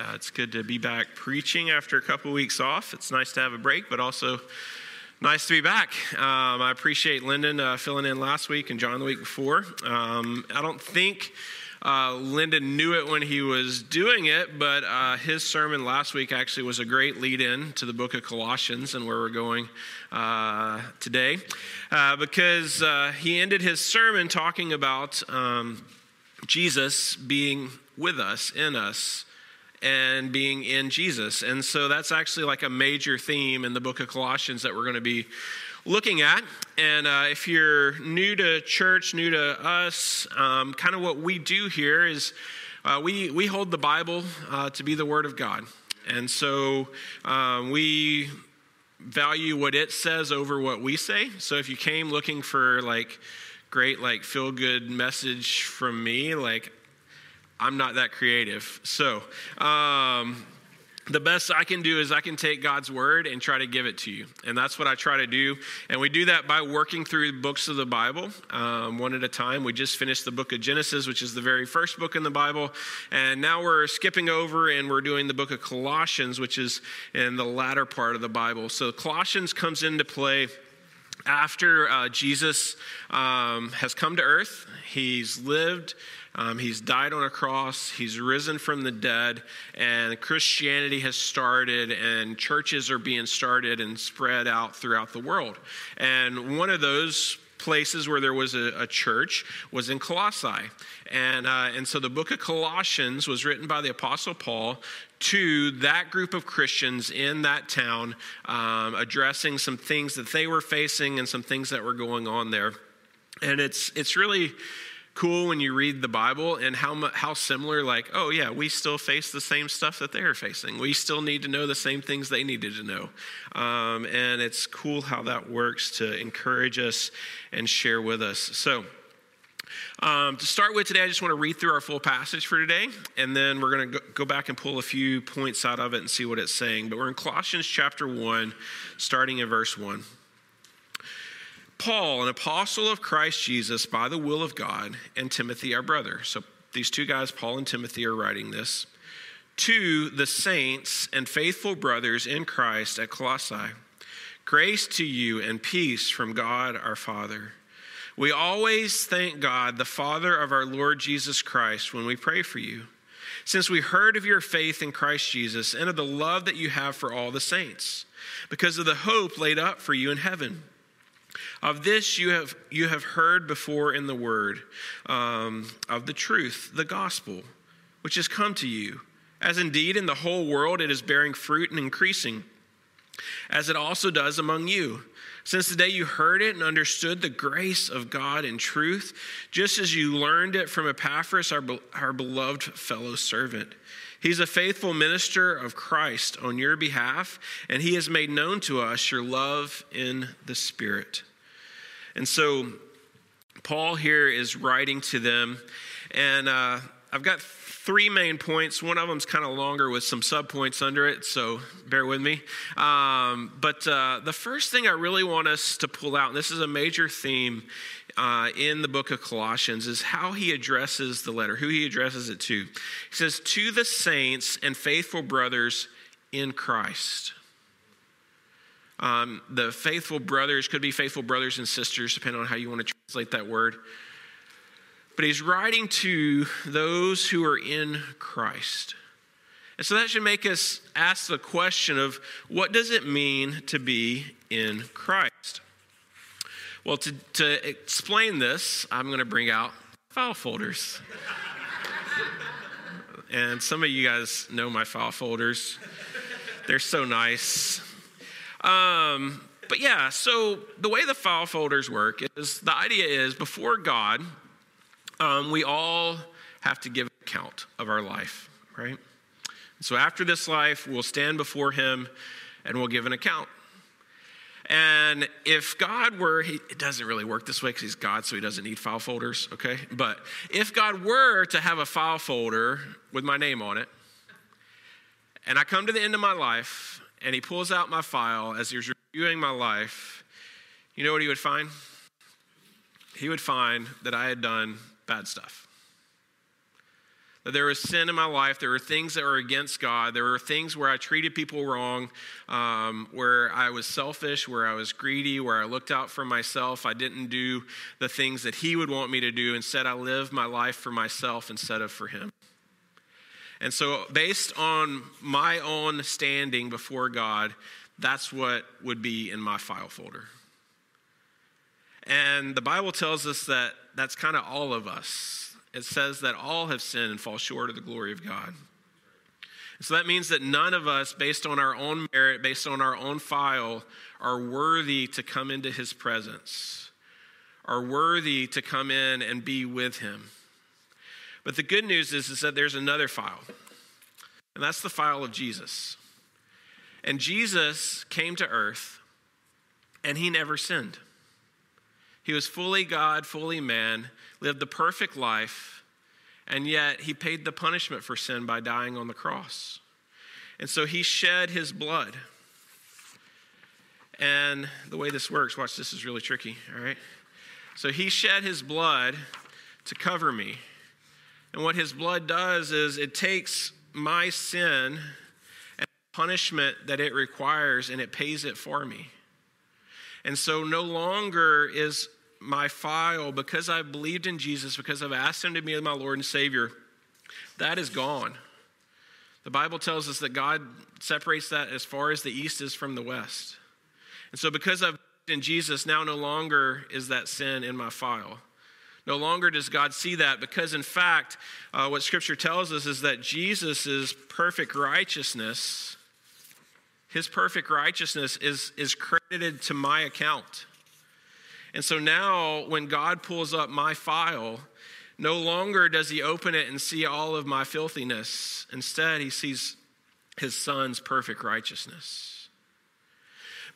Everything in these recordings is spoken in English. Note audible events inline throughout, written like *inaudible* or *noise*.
uh, it's good to be back preaching after a couple weeks off. It's nice to have a break, but also nice to be back. Um, I appreciate Lyndon uh, filling in last week and John the week before. Um, I don't think uh, Lyndon knew it when he was doing it, but uh, his sermon last week actually was a great lead in to the book of Colossians and where we're going uh, today. Uh, because uh, he ended his sermon talking about um, Jesus being with us, in us, and being in Jesus. And so that's actually like a major theme in the book of Colossians that we're going to be looking at. And uh, if you're new to church, new to us, um, kind of what we do here is uh, we, we hold the Bible uh, to be the Word of God. And so um, we value what it says over what we say. So if you came looking for like great, like feel good message from me, like I'm not that creative. So, um, the best I can do is I can take God's word and try to give it to you. And that's what I try to do. And we do that by working through books of the Bible um, one at a time. We just finished the book of Genesis, which is the very first book in the Bible. And now we're skipping over and we're doing the book of Colossians, which is in the latter part of the Bible. So Colossians comes into play after uh, Jesus um, has come to earth. He's lived um, he's died on a cross, he's risen from the dead, and Christianity has started, and churches are being started and spread out throughout the world. And one of those places where there was a, a church was in Colossae. And, uh, and so the book of Colossians was written by the Apostle Paul to that group of Christians in that town, um, addressing some things that they were facing and some things that were going on there. And it's, it's really cool when you read the Bible and how, how similar, like, oh, yeah, we still face the same stuff that they're facing. We still need to know the same things they needed to know. Um, and it's cool how that works to encourage us and share with us. So, um, to start with today, I just want to read through our full passage for today, and then we're going to go back and pull a few points out of it and see what it's saying. But we're in Colossians chapter 1, starting in verse 1. Paul, an apostle of Christ Jesus by the will of God, and Timothy, our brother. So these two guys, Paul and Timothy, are writing this. To the saints and faithful brothers in Christ at Colossae, grace to you and peace from God our Father. We always thank God, the Father of our Lord Jesus Christ, when we pray for you, since we heard of your faith in Christ Jesus and of the love that you have for all the saints, because of the hope laid up for you in heaven. Of this you have, you have heard before in the word um, of the truth, the gospel, which has come to you, as indeed in the whole world it is bearing fruit and increasing, as it also does among you. Since the day you heard it and understood the grace of God in truth, just as you learned it from Epaphras, our, our beloved fellow servant. He's a faithful minister of Christ on your behalf, and he has made known to us your love in the Spirit. And so, Paul here is writing to them, and uh, I've got three main points. One of them's kind of longer with some subpoints under it, so bear with me. Um, but uh, the first thing I really want us to pull out, and this is a major theme uh, in the book of Colossians, is how he addresses the letter, who he addresses it to. He says, To the saints and faithful brothers in Christ. Um, the faithful brothers could be faithful brothers and sisters, depending on how you want to translate that word. But he's writing to those who are in Christ. And so that should make us ask the question of what does it mean to be in Christ? Well, to, to explain this, I'm going to bring out file folders. *laughs* and some of you guys know my file folders, they're so nice. Um, but yeah, so the way the file folders work is the idea is before God, um, we all have to give account of our life, right? So after this life, we'll stand before him and we'll give an account. And if God were, he, it doesn't really work this way because he's God, so he doesn't need file folders, okay? But if God were to have a file folder with my name on it, and I come to the end of my life, and he pulls out my file as he was reviewing my life, you know what he would find? He would find that I had done bad stuff. That there was sin in my life. There were things that were against God. There were things where I treated people wrong, um, where I was selfish, where I was greedy, where I looked out for myself. I didn't do the things that He would want me to do. Instead, I lived my life for myself instead of for Him. And so, based on my own standing before God, that's what would be in my file folder. And the Bible tells us that that's kind of all of us it says that all have sinned and fall short of the glory of God. So that means that none of us, based on our own merit, based on our own file, are worthy to come into his presence, are worthy to come in and be with him. But the good news is, is that there's another file, and that's the file of Jesus. And Jesus came to earth, and he never sinned. He was fully God, fully man, lived the perfect life, and yet he paid the punishment for sin by dying on the cross. And so he shed his blood. And the way this works, watch, this is really tricky, all right? So he shed his blood to cover me. And what his blood does is it takes my sin and punishment that it requires and it pays it for me. And so no longer is my file, because I've believed in Jesus, because I've asked Him to be my Lord and Savior, that is gone. The Bible tells us that God separates that as far as the east is from the west. And so, because I've in Jesus, now no longer is that sin in my file. No longer does God see that because, in fact, uh, what Scripture tells us is that Jesus' perfect righteousness, his perfect righteousness, is, is credited to my account. And so now, when God pulls up my file, no longer does he open it and see all of my filthiness. Instead, he sees his son's perfect righteousness.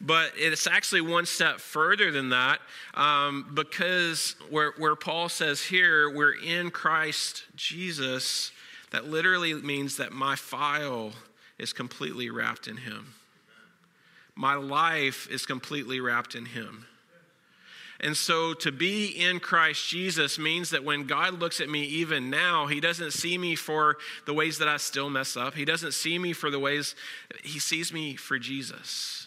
But it's actually one step further than that um, because where, where Paul says here, we're in Christ Jesus, that literally means that my file is completely wrapped in him. My life is completely wrapped in him. And so to be in Christ Jesus means that when God looks at me even now, he doesn't see me for the ways that I still mess up. He doesn't see me for the ways, he sees me for Jesus.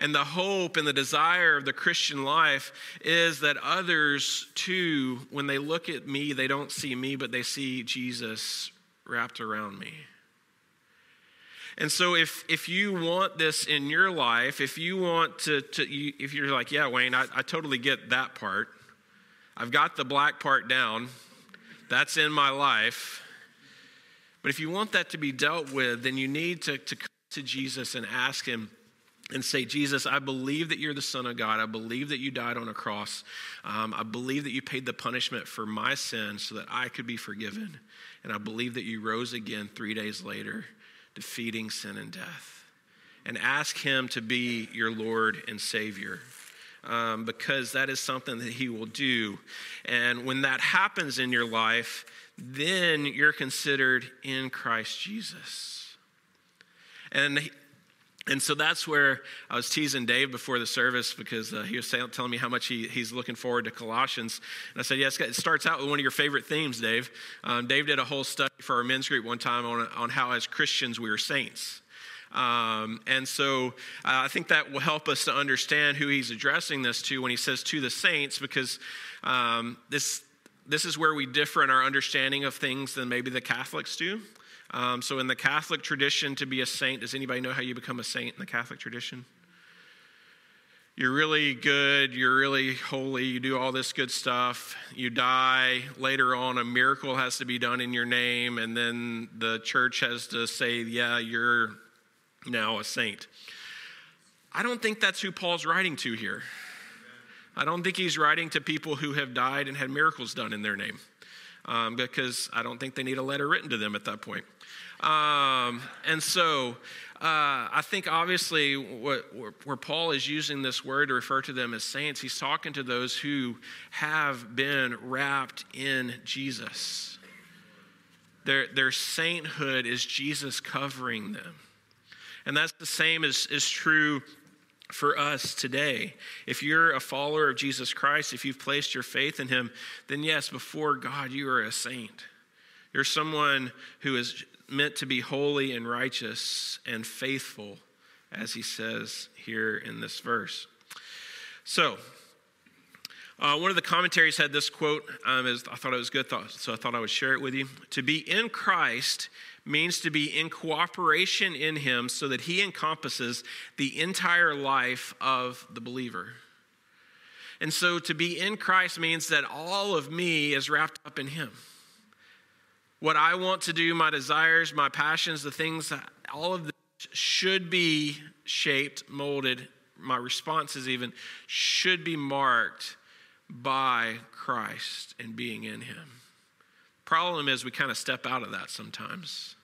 And the hope and the desire of the Christian life is that others too, when they look at me, they don't see me, but they see Jesus wrapped around me. And so if, if you want this in your life, if you want to, to you, if you're like, yeah, Wayne, I, I totally get that part. I've got the black part down. That's in my life. But if you want that to be dealt with, then you need to, to come to Jesus and ask him and say, Jesus, I believe that you're the Son of God. I believe that you died on a cross. Um, I believe that you paid the punishment for my sin so that I could be forgiven. And I believe that you rose again three days later defeating sin and death. And ask Him to be your Lord and Savior. Um, because that is something that He will do. And when that happens in your life, then you're considered in Christ Jesus. And and so that's where I was teasing Dave before the service because uh, he was telling me how much he, he's looking forward to Colossians. And I said, Yes, it starts out with one of your favorite themes, Dave. Um, Dave did a whole study for our men's group one time on, on how, as Christians, we are saints. Um, and so uh, I think that will help us to understand who he's addressing this to when he says to the saints, because um, this, this is where we differ in our understanding of things than maybe the Catholics do. Um, so, in the Catholic tradition, to be a saint, does anybody know how you become a saint in the Catholic tradition? You're really good, you're really holy, you do all this good stuff. You die. Later on, a miracle has to be done in your name, and then the church has to say, Yeah, you're now a saint. I don't think that's who Paul's writing to here. I don't think he's writing to people who have died and had miracles done in their name. um, because I don't think they need a letter written to them at that point. Um, and so uh, I think obviously what, where Paul is using this word to refer to them as saints, he's talking to those who have been wrapped in Jesus. Their, their sainthood is Jesus covering them. And that's the same as is true for us today. If you're a follower of Jesus Christ, if you've placed your faith in him, then yes, before God, you are a saint. You're someone who is meant to be holy and righteous and faithful, as he says here in this verse. So, uh, one of the commentaries had this quote. Um, is, I thought it was good, so I thought I would share it with you. To be in Christ means to be in cooperation in Him so that He encompasses the entire life of the believer. And so to be in Christ means that all of me is wrapped up in Him. What I want to do, my desires, my passions, the things, all of this should be shaped, molded, my responses even should be marked by Christ and being in Him. Problem is, we kind of step out of that sometimes.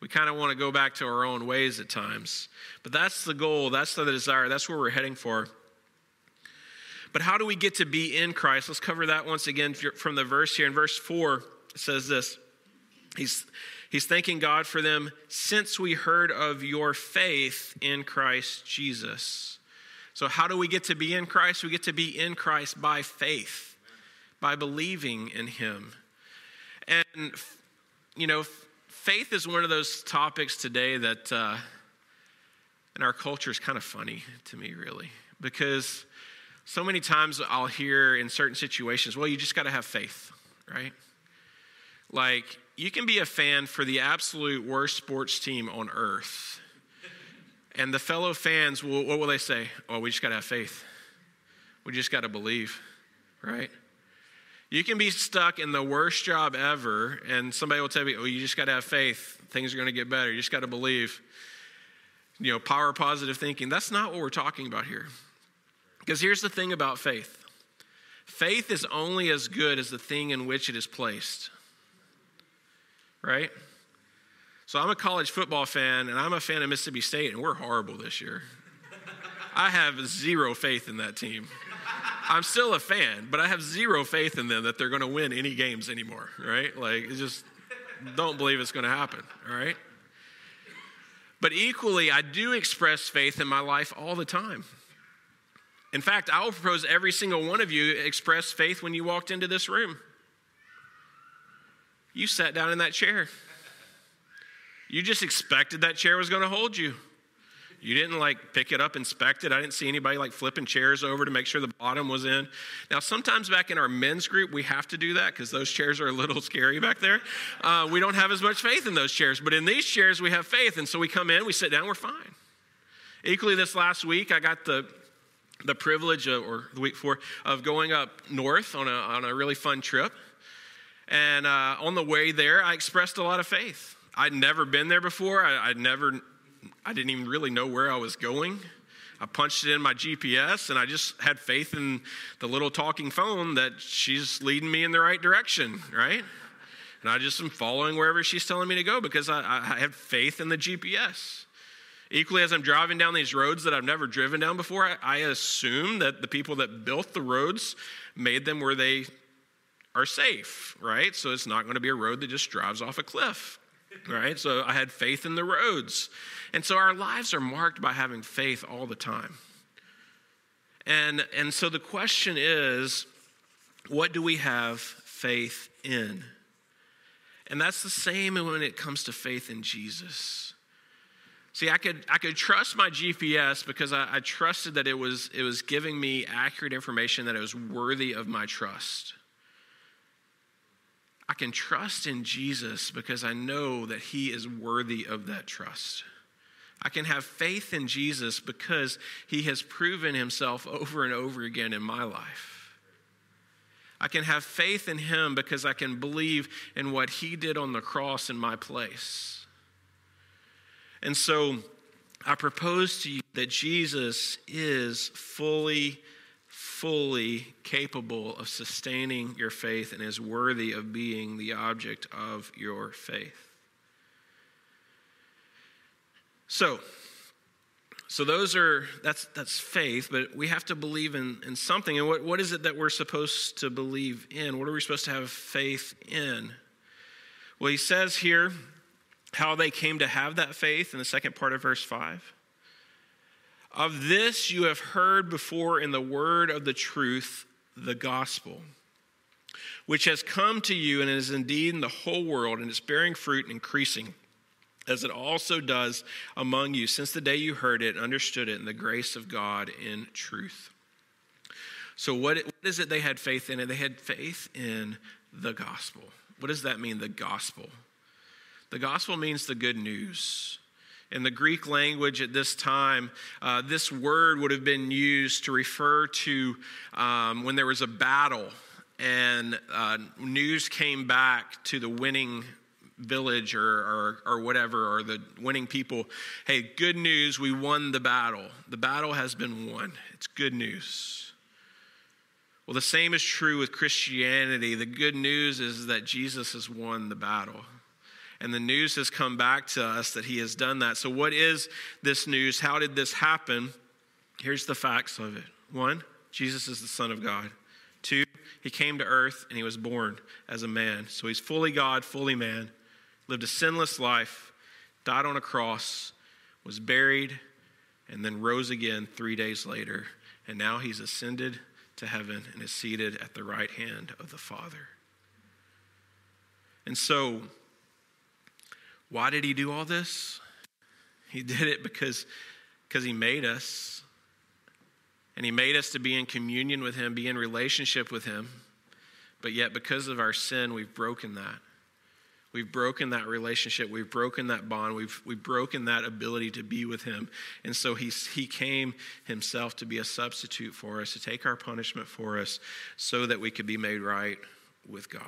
We kind of want to go back to our own ways at times. But that's the goal, that's the desire, that's where we're heading for. But how do we get to be in Christ? Let's cover that once again from the verse here. In verse 4, it says this He's, he's thanking God for them since we heard of your faith in Christ Jesus. So, how do we get to be in Christ? We get to be in Christ by faith, by believing in Him. And, you know, faith is one of those topics today that uh, in our culture is kind of funny to me, really, because so many times I'll hear in certain situations, well, you just got to have faith, right? Like, you can be a fan for the absolute worst sports team on earth. And the fellow fans, will, what will they say? Oh, we just got to have faith. We just got to believe, right? You can be stuck in the worst job ever, and somebody will tell you, oh, you just got to have faith. Things are going to get better. You just got to believe. You know, power positive thinking. That's not what we're talking about here. Because here's the thing about faith faith is only as good as the thing in which it is placed. Right? So I'm a college football fan, and I'm a fan of Mississippi State, and we're horrible this year. I have zero faith in that team. I'm still a fan, but I have zero faith in them that they're going to win any games anymore, right? Like, just don't believe it's going to happen, all right? But equally, I do express faith in my life all the time. In fact, I will propose every single one of you express faith when you walked into this room. You sat down in that chair. You just expected that chair was going to hold you. You didn't like pick it up, inspect it. I didn't see anybody like flipping chairs over to make sure the bottom was in. Now, sometimes back in our men's group, we have to do that because those chairs are a little *laughs* scary back there. Uh, we don't have as much faith in those chairs, but in these chairs, we have faith. And so we come in, we sit down, we're fine. Equally, this last week, I got the the privilege of, or the week before of going up north on a, on a really fun trip. And uh, on the way there, I expressed a lot of faith. I'd never been there before. I, would never I didn't even really know where I was going. I punched it in my GPS and I just had faith in the little talking phone that she's leading me in the right direction, right? And I just am following wherever she's telling me to go because I, I have faith in the GPS. Equally, as I'm driving down these roads that I've never driven down before, I, I assume that the people that built the roads made them where they are safe, right? So it's not going to be a road that just drives off a cliff, right? So I had faith in the roads. And so our lives are marked by having faith all the time. And, and so the question is what do we have faith in? And that's the same when it comes to faith in Jesus. See, I could, I could trust my GPS because I, I trusted that it was, it was giving me accurate information that it was worthy of my trust. I can trust in Jesus because I know that He is worthy of that trust. I can have faith in Jesus because he has proven himself *laughs* over and over again in my life. I can have faith in him because I can believe in what he did on the cross in my place. And so I propose to you that Jesus is fully fully capable of sustaining your faith and is worthy of being the object of your faith. So, so those are that's that's faith, but we have to believe in, in something. And what, what is it that we're supposed to believe in? What are we supposed to have faith in? Well, he says here how they came to have that faith in the second part of verse 5. Of this you have heard before in the word of the truth, the gospel, which has come to you and is indeed in the whole world, and is bearing fruit and increasing as it also does among you since the day you heard it and understood it in the grace of God in truth. So, what, what is it they had faith in? And they had faith in the gospel. What does that mean, the gospel? The gospel means the good news. In the Greek language at this time, uh, this word would have been used to refer to um, when there was a battle and uh, news came back to the winning village or, or, or whatever, or the winning people, hey, good news, we won the battle. The battle has been won. It's good news. Well, the same is true with Christianity. The good news is that Jesus has won the battle. And the news has come back to us that he has done that. So, what is this news? How did this happen? Here's the facts of it. One, Jesus is the Son of God. Two, he came to earth and he was born as a man. So he's fully God, fully man lived a sinless life, died on a cross, was buried, and then rose again three days later. And now he's ascended to heaven and is seated at the right hand of the Father. And so, why did he do all this? He did it because, because he made us. And he made us to be in communion with him, be in relationship with him. But yet, because of our sin, we've broken that. We've broken that relationship. We've broken that bond. We've, we've broken that ability to be with Him. And so he's, He came Himself to be a substitute for us, to take our punishment for us, so that we could be made right with God.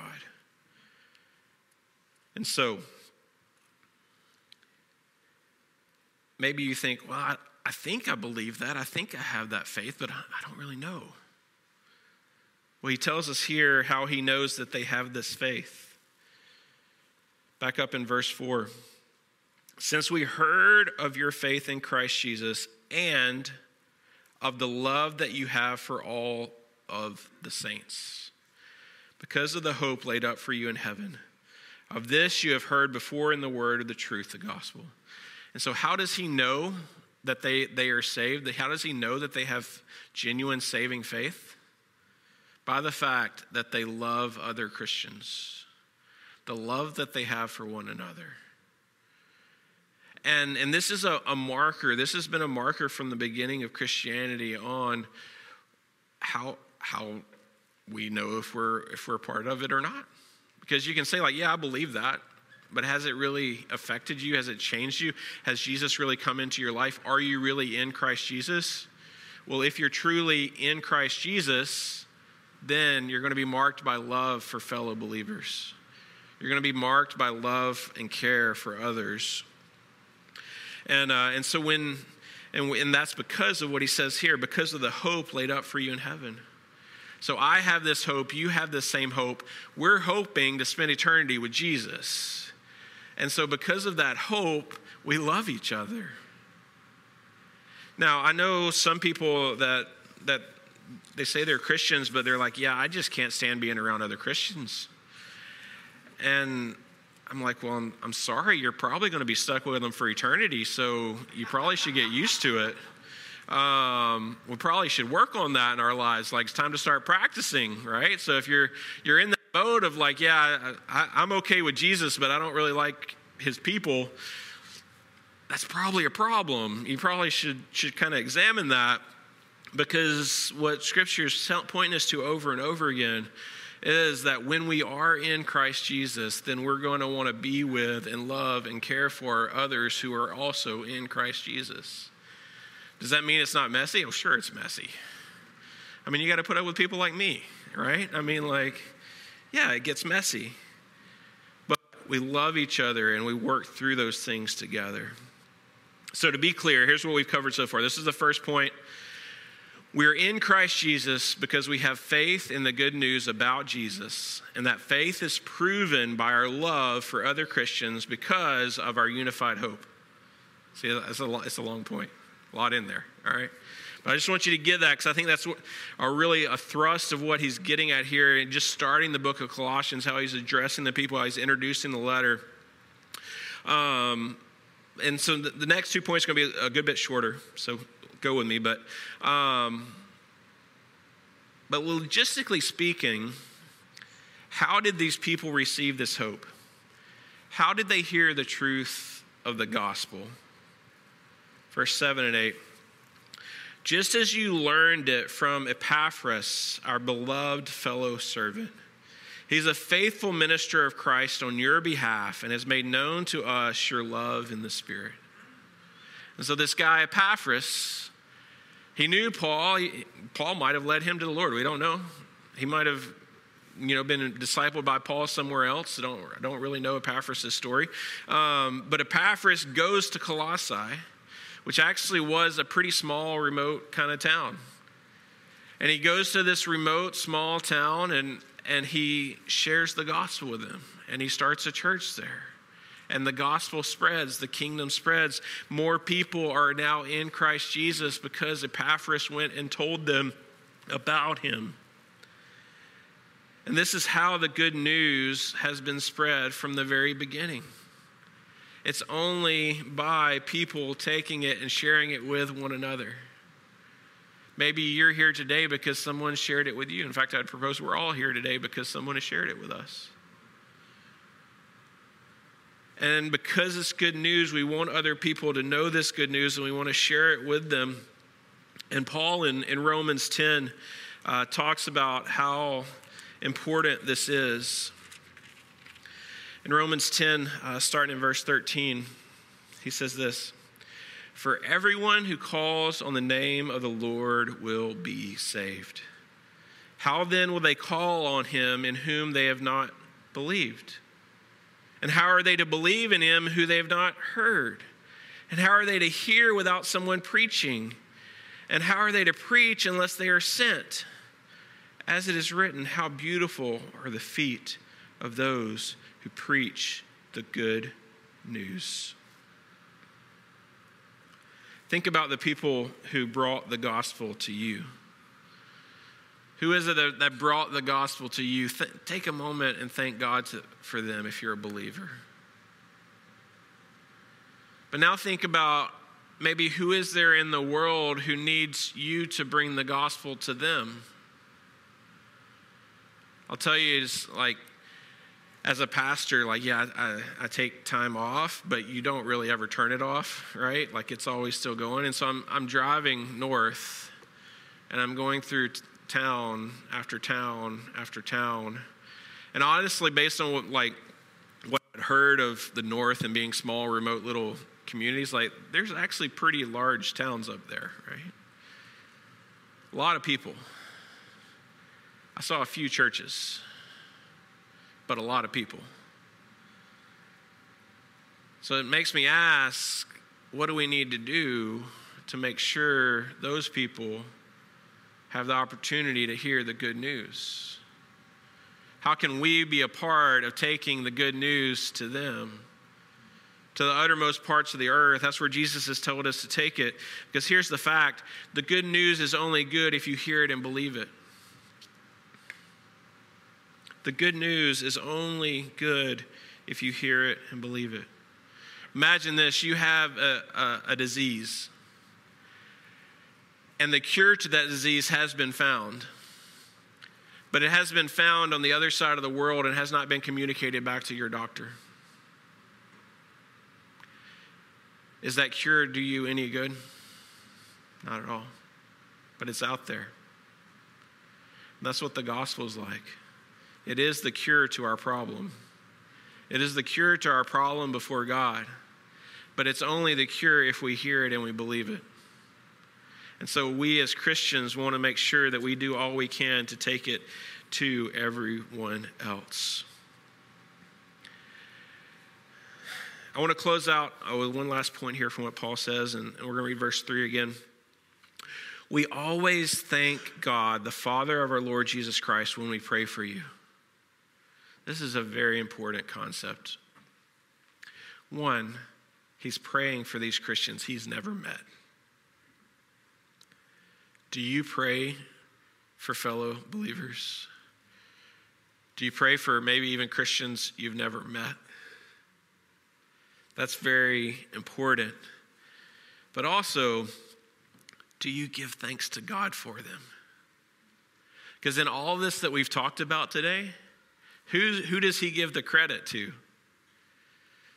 And so, maybe you think, well, I, I think I believe that. I think I have that faith, but I, I don't really know. Well, He tells us here how He knows that they have this faith. Back up in verse 4. Since we heard of your faith in Christ Jesus and of the love that you have for all of the saints, because of the hope laid up for you in heaven. Of this you have heard before in the word of the truth, the gospel. And so, how does he know that they, they are saved? How does he know that they have genuine saving faith? By the fact that they love other Christians the love that they have for one another. And, and this is a, a marker, this has been a marker from the beginning of Christianity on how, how we know if we're, if we're part of it or not. Because you can say, like, yeah, I believe that, but has it really affected you? Has it changed you? Has Jesus really come into your life? Are you really in Christ Jesus? Well, if you're truly in Christ Jesus, then you're going to be marked by love for fellow believers. You're going to be marked by love and care for others. And, uh, and so when, and, and that's because of what he says here, because of the hope laid up for you in heaven. So I have this hope, you have this same hope. We're hoping to spend eternity with Jesus. And so because of that hope, we love each other. Now, I know some people that that they say they're Christians, but they're like, yeah, I just can't stand being around other Christians. And I'm like, well, I'm, I'm sorry, you're probably going to be stuck with them for eternity, so you probably should get used to it. Um, we probably should work on that in our lives. Like it's time to start practicing, right? So if you're you're in the mode of like, yeah, I, I'm okay with Jesus, but I don't really like his people, that's probably a problem. You probably should should kind of examine that because what Scripture is pointing us to over and over again is that when we are in Christ Jesus, then we're going to want to be with and love and care for others who are also in Christ Jesus. Does that mean it's not messy? Oh, sure, it's messy. I mean, you got to put up with people like me, right? I mean, like, yeah, it gets messy. But we love each other and we work through those things together. So, to be clear, here's what we've covered so far. This is the first point We're in Christ Jesus because we have faith in the good news about Jesus, and that faith is proven by our love for other Christians because of our unified hope. See, it's a, it's a long point, a lot in there, all right? But I just want you to get that because I think that's what, really a thrust of what he's getting at here, and just starting the book of Colossians, how he's addressing the people, how he's introducing the letter. Um, and so the, the next two points are going to be a good bit shorter, so go with me. But, um, but logistically speaking, how did these people receive this hope? How did they hear the truth of the gospel? Verse 7 and 8. Just as you learned it from Epaphras, our beloved fellow servant. He's a faithful minister of Christ on your behalf and has made known to us your love in the Spirit. And so, this guy, Epaphras, he knew Paul. Paul might have led him to the Lord. We don't know. He might have you know, been discipled by Paul somewhere else. I don't, I don't really know Epaphras' story. Um, but Epaphras goes to Colossae which actually was a pretty small, remote kind of town. And he goes to this remote, small town and, and he shares the gospel with them. And he starts a church there. And the gospel spreads, the kingdom spreads. More people are now in Christ Jesus because Epaphras went and told them about him. And this is how the good news has been spread from the very beginning. It's only by people taking it and sharing it with one another. Maybe you're here today because someone shared it with you. In fact, I'd propose we're all here today because someone has shared it with us. And because it's good news, we want other people to know this good news and we want to share it with them. And Paul in, in Romans 10 uh, talks about how important this is. In Romans 10, uh, starting in verse 13, he says this For everyone who calls on the name of the Lord will be saved. How then will they call on him in whom they have not believed? And how are they to believe in him who they have not heard? And how are they to hear without someone preaching? And how are they to preach unless they are sent? As it is written, how beautiful are the feet of those who preach the good news. Think about the people who brought the gospel to you. Who is it that brought the gospel to you? Th- take a moment and thank God to, for them if you're a believer. But now think about maybe who is there in the world who needs you to bring the gospel to them? I'll tell you, it's like as a pastor, like, yeah, I, I, take time off, but you don't really ever turn it off, right? Like, it's always still going. And so I'm, I'm driving north and I'm going through t- town after town after town. And honestly, based on what, like, what I'd heard of the north and being small, remote little communities, like, there's actually pretty large towns up there, right? A lot of people. I saw a few churches but a lot of people. So it makes me ask what do we need to do to make sure those people have the opportunity to hear the good news? How can we be a part of taking the good news to them? To the uttermost parts of the earth. That's where Jesus has told us to take it. Because here's the fact the good news is only good if you hear it and believe it. The good news is only good if you hear it and believe it. Imagine this you have a, a, a disease, and the cure to that disease has been found but it has been found on the other side of the world and has not been communicated back to your doctor. Is that cure do you any good? Not at all. But it's out there. That's what the gospel is like. It is the cure to our problem. It is the cure to our problem before God. But it's only the cure if we hear it and we believe it. And so we as Christians want to make sure that we do all we can to take it to everyone else. I want to close out with one last point here from what Paul says, and we're going to read verse 3 again. we always thank God, the Father of our Lord Jesus Christ, when we pray for you. This is a very important concept. One, he's praying for these Christians he's never met. Do you pray for fellow believers? Do you pray for maybe even Christians you've never met? That's very important. But also, do you give thanks to God for them? Because in all this that we've talked about today, who, who does he give the credit to?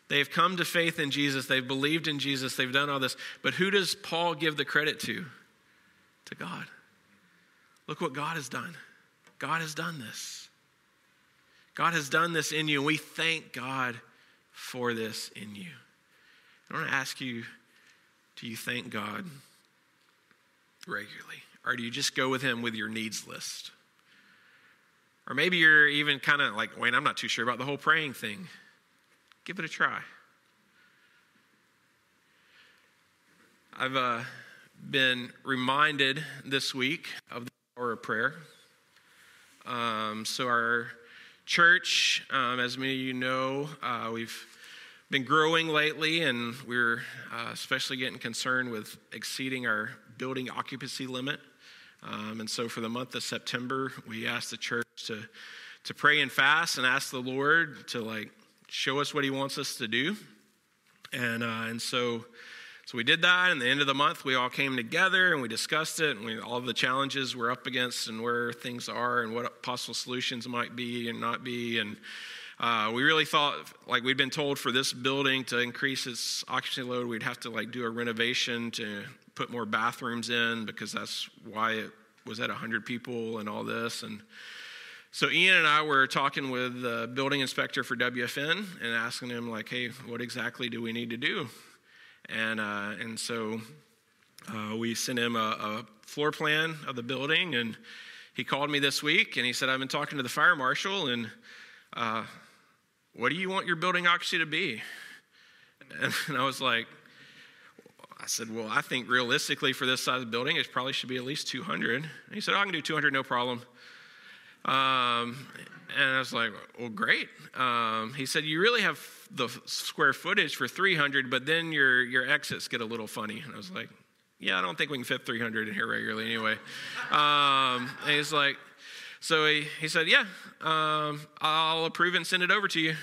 They've come to faith in Jesus, they've believed in Jesus, they've done all this. But who does Paul give the credit to? To God. Look what God has done. God has done this. God has done this in you, we thank God for this in you. I want to ask you do you thank God regularly? Or do you just go with Him with your needs list? Or maybe you're even kind of like, wait, I'm not too sure about the whole praying thing. Give it a try. I've uh, been reminded this week of the power of prayer. Um, so, our church, um, as many of you know, uh, we've been growing lately, and we're uh, especially getting concerned with exceeding our building occupancy limit. Um, and so, for the month of September, we asked the church to to pray and fast and ask the Lord to like show us what He wants us to do. And uh, and so so we did that, and the end of the month, we all came together and we discussed it, and we, all the challenges we're up against, and where things are, and what possible solutions might be and not be. And uh, we really thought, like we'd been told, for this building to increase its occupancy load, we'd have to like do a renovation to put more bathrooms in because that's why it was at 100 people and all this. And so Ian and I were talking with the building inspector for WFN and asking him, like, hey, what exactly do we need to do? And, uh, and so uh, we sent him a, a, floor plan of the building, and he called me this week and he said, I've been talking to the fire marshal, and uh, what do you want your building occupancy to be? And, *laughs* and I was like, I said, Well, I think realistically for this size of building, it probably should be at least 200. And he said, oh, I can do 200, no problem. Um, and I was like, Well, great. Um, he said, You really have the square footage for 300, but then your, your exits get a little funny. And I was like, Yeah, I don't think we can fit 300 in here regularly anyway. Um, and he's like, So he, he said, Yeah, um, I'll approve and send it over to you.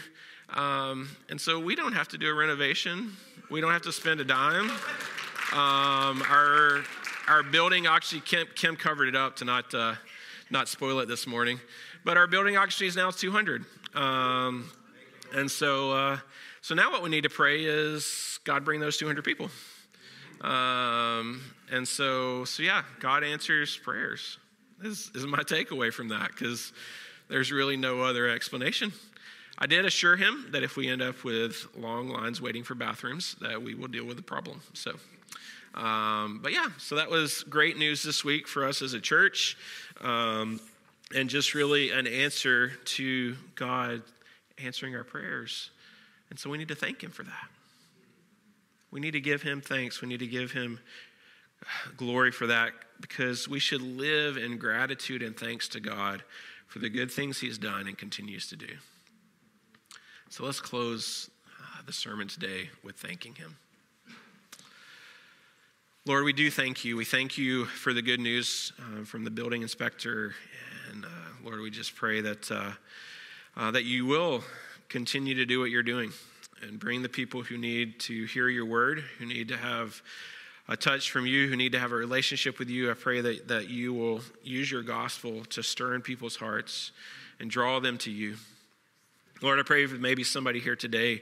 Um, and so we don't have to do a renovation, we don't have to spend a dime. Um, our, our building, actually, Kim, Kim covered it up to not, uh, not spoil it this morning, but our building occupancy is now 200. Um, and so, uh, so now what we need to pray is God bring those 200 people. Um, and so, so yeah, God answers prayers. Is, is my takeaway from that because there's really no other explanation. I did assure him that if we end up with long lines waiting for bathrooms, that we will deal with the problem. So, um, but yeah, so that was great news this week for us as a church, um, and just really an answer to God answering our prayers. And so we need to thank Him for that. We need to give Him thanks. We need to give Him glory for that because we should live in gratitude and thanks to God for the good things He's done and continues to do. So let's close uh, the sermon today with thanking Him. Lord, we do thank you. We thank you for the good news uh, from the building inspector. And uh, Lord, we just pray that, uh, uh, that you will continue to do what you're doing and bring the people who need to hear your word, who need to have a touch from you, who need to have a relationship with you. I pray that, that you will use your gospel to stir in people's hearts and draw them to you. Lord, I pray that maybe somebody here today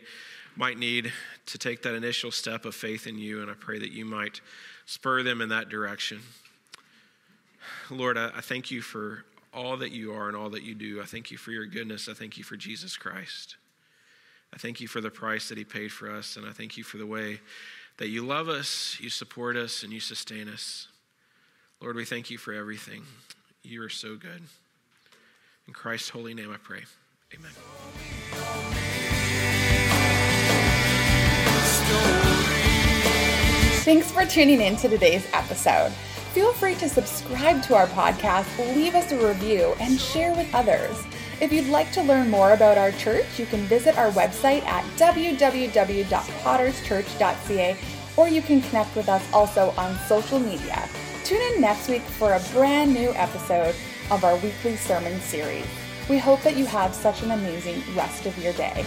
might need to take that initial step of faith in you, and I pray that you might spur them in that direction. Lord, I, I thank you for all that you are and all that you do. I thank you for your goodness. I thank you for Jesus Christ. I thank you for the price that he paid for us, and I thank you for the way that you love us, you support us, and you sustain us. Lord, we thank you for everything. You are so good. In Christ's holy name I pray. Amen. Thanks for tuning in to today's episode. Feel free to subscribe to our podcast, leave us a review, and share with others. If you'd like to learn more about our church, you can visit our website at www.potterschurch.ca or you can connect with us also on social media. Tune in next week for a brand new episode of our weekly sermon series. We hope that you have such an amazing rest of your day.